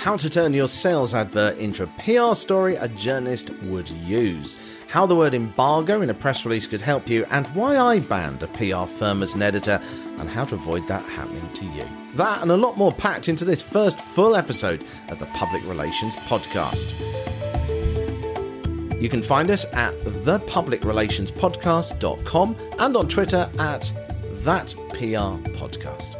how to turn your sales advert into a PR story a journalist would use, how the word embargo in a press release could help you, and why I banned a PR firm as an editor, and how to avoid that happening to you. That and a lot more packed into this first full episode of the Public Relations Podcast. You can find us at thepublicrelationspodcast.com and on Twitter at thatprpodcast.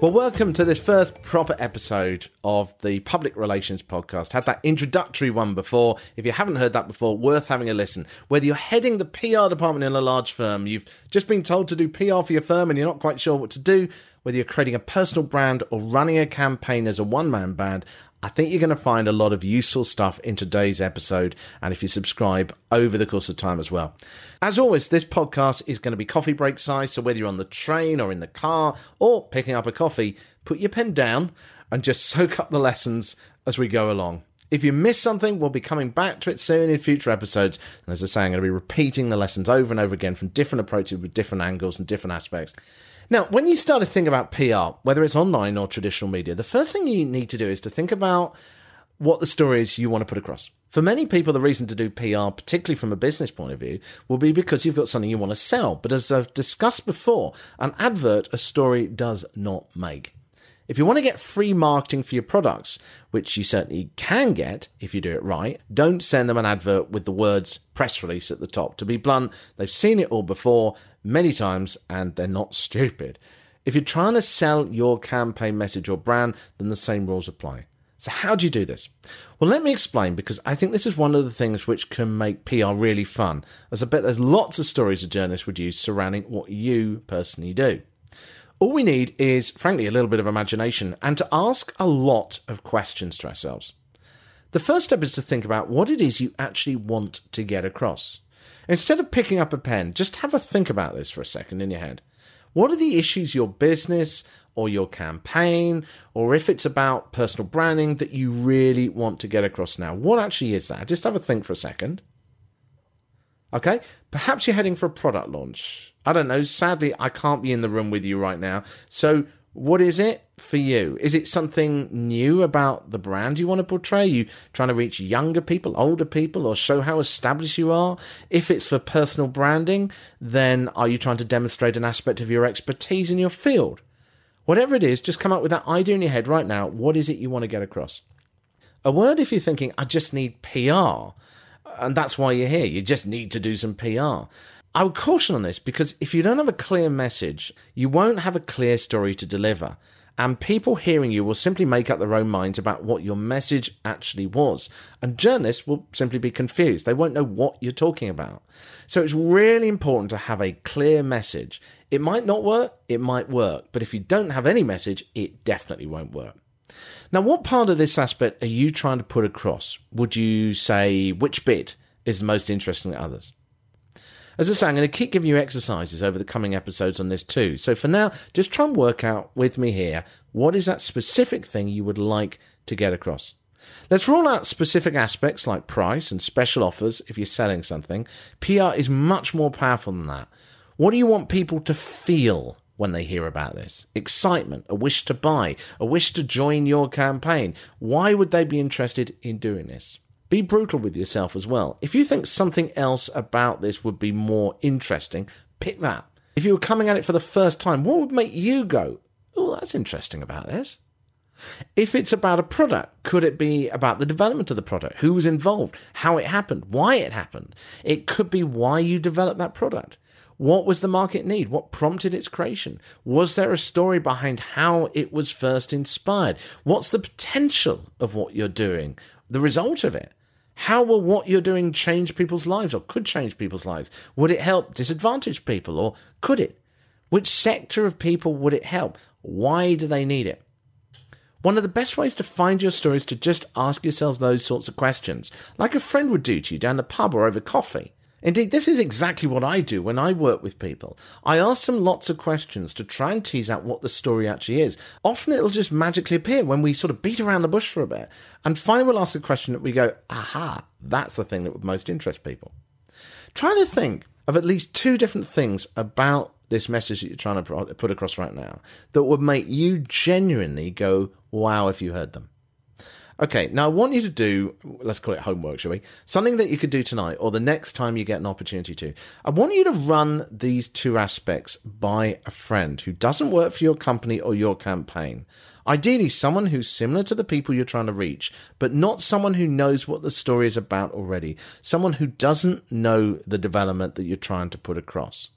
Well, welcome to this first proper episode of the Public Relations Podcast. Had that introductory one before. If you haven't heard that before, worth having a listen. Whether you're heading the PR department in a large firm, you've just been told to do PR for your firm and you're not quite sure what to do, whether you're creating a personal brand or running a campaign as a one man band, I think you're going to find a lot of useful stuff in today's episode, and if you subscribe over the course of time as well. As always, this podcast is going to be coffee break size, so whether you're on the train or in the car or picking up a coffee, put your pen down and just soak up the lessons as we go along. If you miss something, we'll be coming back to it soon in future episodes. And as I say, I'm going to be repeating the lessons over and over again from different approaches with different angles and different aspects. Now, when you start to think about PR, whether it's online or traditional media, the first thing you need to do is to think about what the story is you want to put across. For many people, the reason to do PR, particularly from a business point of view, will be because you've got something you want to sell. But as I've discussed before, an advert, a story does not make. If you want to get free marketing for your products, which you certainly can get if you do it right, don't send them an advert with the words press release at the top. To be blunt, they've seen it all before many times and they're not stupid. If you're trying to sell your campaign message or brand, then the same rules apply. So, how do you do this? Well, let me explain because I think this is one of the things which can make PR really fun, as I bet there's lots of stories a journalist would use surrounding what you personally do. All we need is, frankly, a little bit of imagination and to ask a lot of questions to ourselves. The first step is to think about what it is you actually want to get across. Instead of picking up a pen, just have a think about this for a second in your head. What are the issues your business or your campaign, or if it's about personal branding that you really want to get across now? What actually is that? Just have a think for a second. Okay, perhaps you're heading for a product launch. I don't know. Sadly, I can't be in the room with you right now. So, what is it for you? Is it something new about the brand you want to portray? Are you trying to reach younger people, older people, or show how established you are? If it's for personal branding, then are you trying to demonstrate an aspect of your expertise in your field? Whatever it is, just come up with that idea in your head right now. What is it you want to get across? A word if you're thinking, I just need PR and that's why you're here. You just need to do some PR. I would caution on this because if you don't have a clear message, you won't have a clear story to deliver. And people hearing you will simply make up their own minds about what your message actually was. And journalists will simply be confused. They won't know what you're talking about. So it's really important to have a clear message. It might not work, it might work. But if you don't have any message, it definitely won't work. Now, what part of this aspect are you trying to put across? Would you say which bit is the most interesting to others? As I say, I'm going to keep giving you exercises over the coming episodes on this too. So for now, just try and work out with me here what is that specific thing you would like to get across. Let's rule out specific aspects like price and special offers if you're selling something. PR is much more powerful than that. What do you want people to feel when they hear about this? Excitement, a wish to buy, a wish to join your campaign. Why would they be interested in doing this? Be brutal with yourself as well. If you think something else about this would be more interesting, pick that. If you were coming at it for the first time, what would make you go, oh, that's interesting about this? If it's about a product, could it be about the development of the product? Who was involved? How it happened? Why it happened? It could be why you developed that product. What was the market need? What prompted its creation? Was there a story behind how it was first inspired? What's the potential of what you're doing? The result of it? How will what you're doing change people's lives or could change people's lives? Would it help disadvantaged people or could it? Which sector of people would it help? Why do they need it? One of the best ways to find your story is to just ask yourselves those sorts of questions, like a friend would do to you down the pub or over coffee. Indeed, this is exactly what I do when I work with people. I ask them lots of questions to try and tease out what the story actually is. Often it'll just magically appear when we sort of beat around the bush for a bit. And finally, we'll ask a question that we go, aha, that's the thing that would most interest people. Try to think of at least two different things about this message that you're trying to put across right now that would make you genuinely go, wow, if you heard them. Okay, now I want you to do, let's call it homework, shall we? Something that you could do tonight or the next time you get an opportunity to. I want you to run these two aspects by a friend who doesn't work for your company or your campaign. Ideally, someone who's similar to the people you're trying to reach, but not someone who knows what the story is about already. Someone who doesn't know the development that you're trying to put across.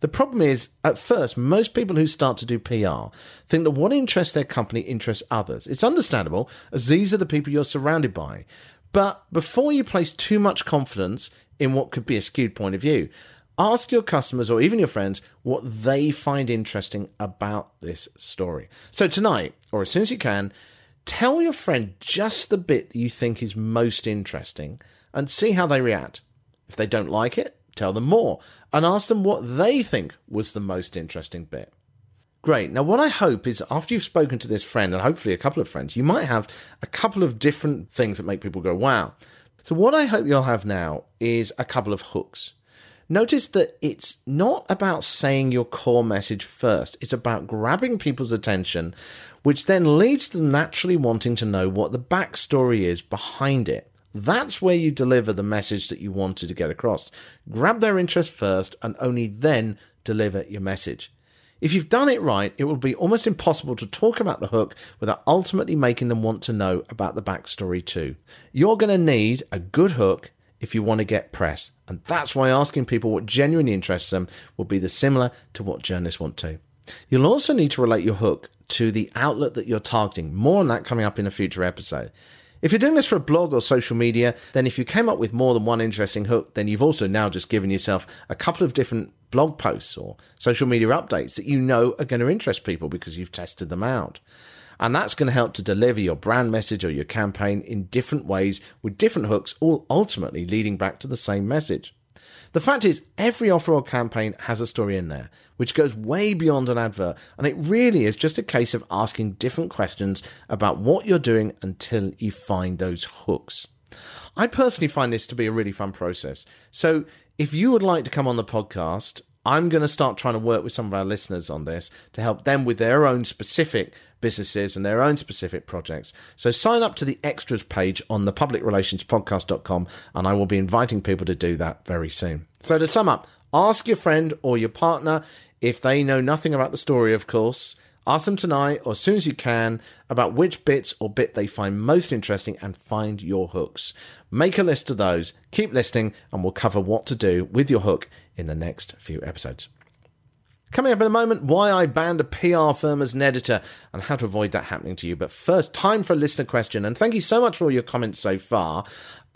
The problem is, at first, most people who start to do PR think that what interests their company interests others. It's understandable, as these are the people you're surrounded by. But before you place too much confidence in what could be a skewed point of view, ask your customers or even your friends what they find interesting about this story. So tonight, or as soon as you can, tell your friend just the bit that you think is most interesting and see how they react. If they don't like it, tell them more and ask them what they think was the most interesting bit. Great. Now, what I hope is after you've spoken to this friend and hopefully a couple of friends, you might have a couple of different things that make people go, wow. So, what I hope you'll have now is a couple of hooks. Notice that it's not about saying your core message first, it's about grabbing people's attention, which then leads to them naturally wanting to know what the backstory is behind it. That's where you deliver the message that you wanted to get across. Grab their interest first and only then deliver your message. If you've done it right, it will be almost impossible to talk about the hook without ultimately making them want to know about the backstory too. You're going to need a good hook if you want to get press, and that's why asking people what genuinely interests them will be the similar to what journalists want to. You'll also need to relate your hook to the outlet that you're targeting. More on that coming up in a future episode. If you're doing this for a blog or social media, then if you came up with more than one interesting hook, then you've also now just given yourself a couple of different blog posts or social media updates that you know are going to interest people because you've tested them out. And that's going to help to deliver your brand message or your campaign in different ways with different hooks, all ultimately leading back to the same message. The fact is, every offer or campaign has a story in there, which goes way beyond an advert, and it really is just a case of asking different questions about what you're doing until you find those hooks. I personally find this to be a really fun process. So, if you would like to come on the podcast, I'm going to start trying to work with some of our listeners on this to help them with their own specific businesses and their own specific projects. So sign up to the extras page on the publicrelationspodcast.com and I will be inviting people to do that very soon. So to sum up, ask your friend or your partner if they know nothing about the story, of course. Ask them tonight or as soon as you can about which bits or bit they find most interesting and find your hooks. Make a list of those, keep listening, and we'll cover what to do with your hook in the next few episodes. Coming up in a moment, why I banned a PR firm as an editor and how to avoid that happening to you. But first, time for a listener question. And thank you so much for all your comments so far.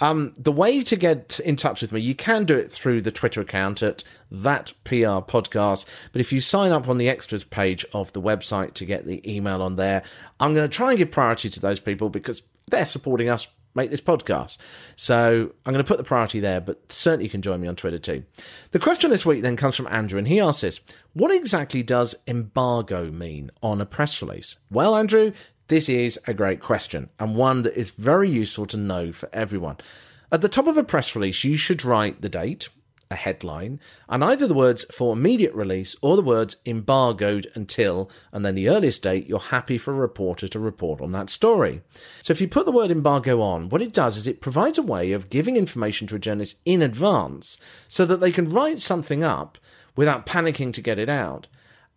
Um, the way to get in touch with me, you can do it through the Twitter account at that PR podcast. But if you sign up on the extras page of the website to get the email on there, I'm going to try and give priority to those people because they're supporting us make this podcast. So I'm going to put the priority there, but certainly you can join me on Twitter too. The question this week then comes from Andrew, and he asks this What exactly does embargo mean on a press release? Well, Andrew, this is a great question and one that is very useful to know for everyone. At the top of a press release, you should write the date, a headline, and either the words for immediate release or the words embargoed until, and then the earliest date you're happy for a reporter to report on that story. So if you put the word embargo on, what it does is it provides a way of giving information to a journalist in advance so that they can write something up without panicking to get it out.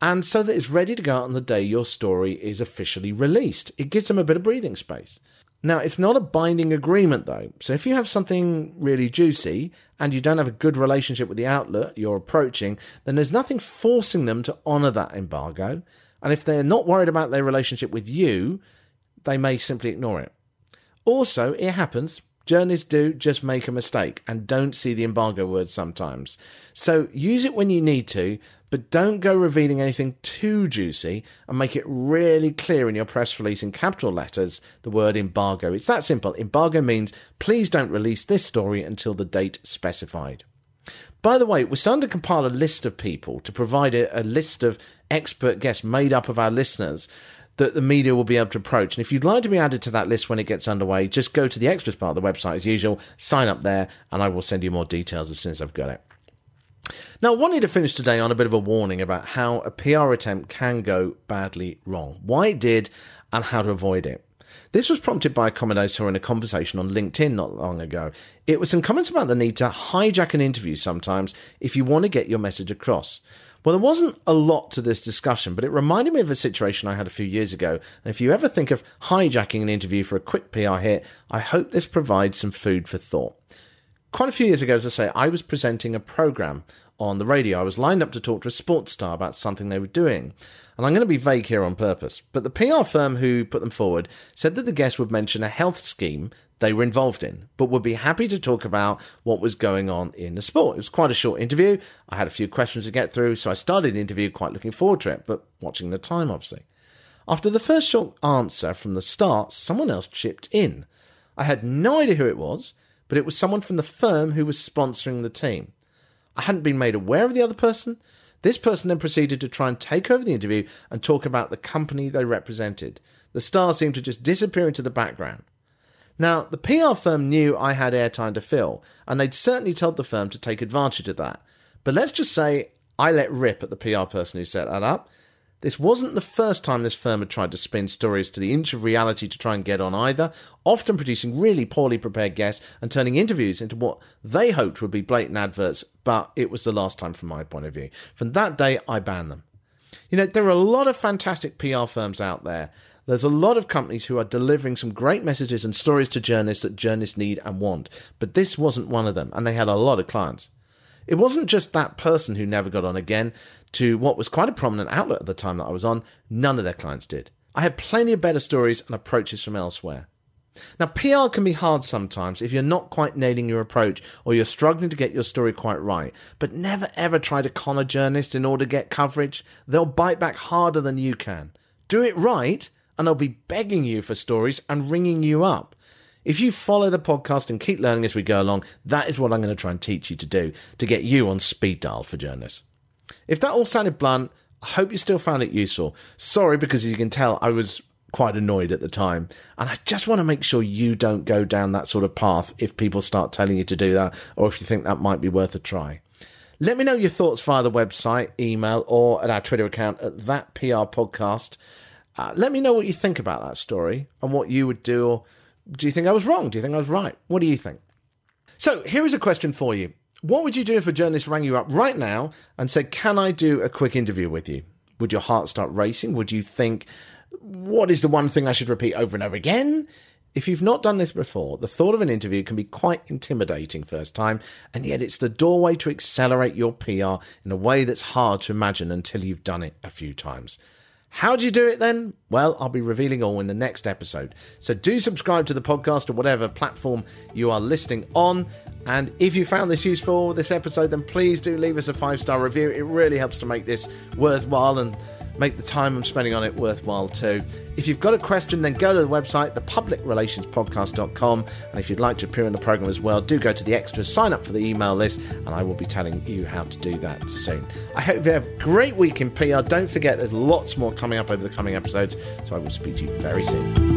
And so that it's ready to go out on the day your story is officially released. It gives them a bit of breathing space. Now, it's not a binding agreement though. So if you have something really juicy and you don't have a good relationship with the outlet you're approaching, then there's nothing forcing them to honour that embargo. And if they're not worried about their relationship with you, they may simply ignore it. Also, it happens. Journalists do just make a mistake and don't see the embargo word sometimes. So use it when you need to, but don't go revealing anything too juicy and make it really clear in your press release in capital letters the word embargo. It's that simple. Embargo means please don't release this story until the date specified. By the way, we're starting to compile a list of people to provide a, a list of expert guests made up of our listeners that the media will be able to approach. And if you'd like to be added to that list when it gets underway, just go to the extras part of the website as usual, sign up there, and I will send you more details as soon as I've got it. Now, I wanted to finish today on a bit of a warning about how a PR attempt can go badly wrong, why it did, and how to avoid it. This was prompted by a comment I saw in a conversation on LinkedIn not long ago. It was some comments about the need to hijack an interview sometimes if you want to get your message across. Well, there wasn't a lot to this discussion, but it reminded me of a situation I had a few years ago. And if you ever think of hijacking an interview for a quick PR hit, I hope this provides some food for thought. Quite a few years ago, as I say, I was presenting a program on the radio. I was lined up to talk to a sports star about something they were doing. And I'm going to be vague here on purpose, but the PR firm who put them forward said that the guest would mention a health scheme they were involved in, but would be happy to talk about what was going on in the sport. It was quite a short interview. I had a few questions to get through, so I started the interview quite looking forward to it, but watching the time, obviously. After the first short answer from the start, someone else chipped in. I had no idea who it was, but it was someone from the firm who was sponsoring the team. I hadn't been made aware of the other person. This person then proceeded to try and take over the interview and talk about the company they represented. The star seemed to just disappear into the background. Now, the PR firm knew I had airtime to fill, and they'd certainly told the firm to take advantage of that. But let's just say I let rip at the PR person who set that up. This wasn't the first time this firm had tried to spin stories to the inch of reality to try and get on either, often producing really poorly prepared guests and turning interviews into what they hoped would be blatant adverts, but it was the last time from my point of view. From that day, I banned them. You know, there are a lot of fantastic PR firms out there. There's a lot of companies who are delivering some great messages and stories to journalists that journalists need and want, but this wasn't one of them, and they had a lot of clients. It wasn't just that person who never got on again to what was quite a prominent outlet at the time that I was on. None of their clients did. I had plenty of better stories and approaches from elsewhere. Now, PR can be hard sometimes if you're not quite nailing your approach or you're struggling to get your story quite right. But never ever try to con a journalist in order to get coverage. They'll bite back harder than you can. Do it right, and they'll be begging you for stories and ringing you up. If you follow the podcast and keep learning as we go along, that is what I'm going to try and teach you to do to get you on speed dial for journalists. If that all sounded blunt, I hope you still found it useful. Sorry, because as you can tell, I was quite annoyed at the time. And I just want to make sure you don't go down that sort of path if people start telling you to do that, or if you think that might be worth a try. Let me know your thoughts via the website, email, or at our Twitter account at that PR podcast. Uh, let me know what you think about that story and what you would do or do you think I was wrong? Do you think I was right? What do you think? So here is a question for you. What would you do if a journalist rang you up right now and said, Can I do a quick interview with you? Would your heart start racing? Would you think, What is the one thing I should repeat over and over again? If you've not done this before, the thought of an interview can be quite intimidating first time, and yet it's the doorway to accelerate your PR in a way that's hard to imagine until you've done it a few times. How do you do it then? Well, I'll be revealing all in the next episode. So do subscribe to the podcast or whatever platform you are listening on. And if you found this useful, this episode, then please do leave us a five star review. It really helps to make this worthwhile and make the time I'm spending on it worthwhile too. If you've got a question, then go to the website, thepublicrelationspodcast.com. And if you'd like to appear in the program as well, do go to the extras, sign up for the email list, and I will be telling you how to do that soon. I hope you have a great week in PR. Don't forget, there's lots more coming up over the coming episodes, so I will speak to you very soon.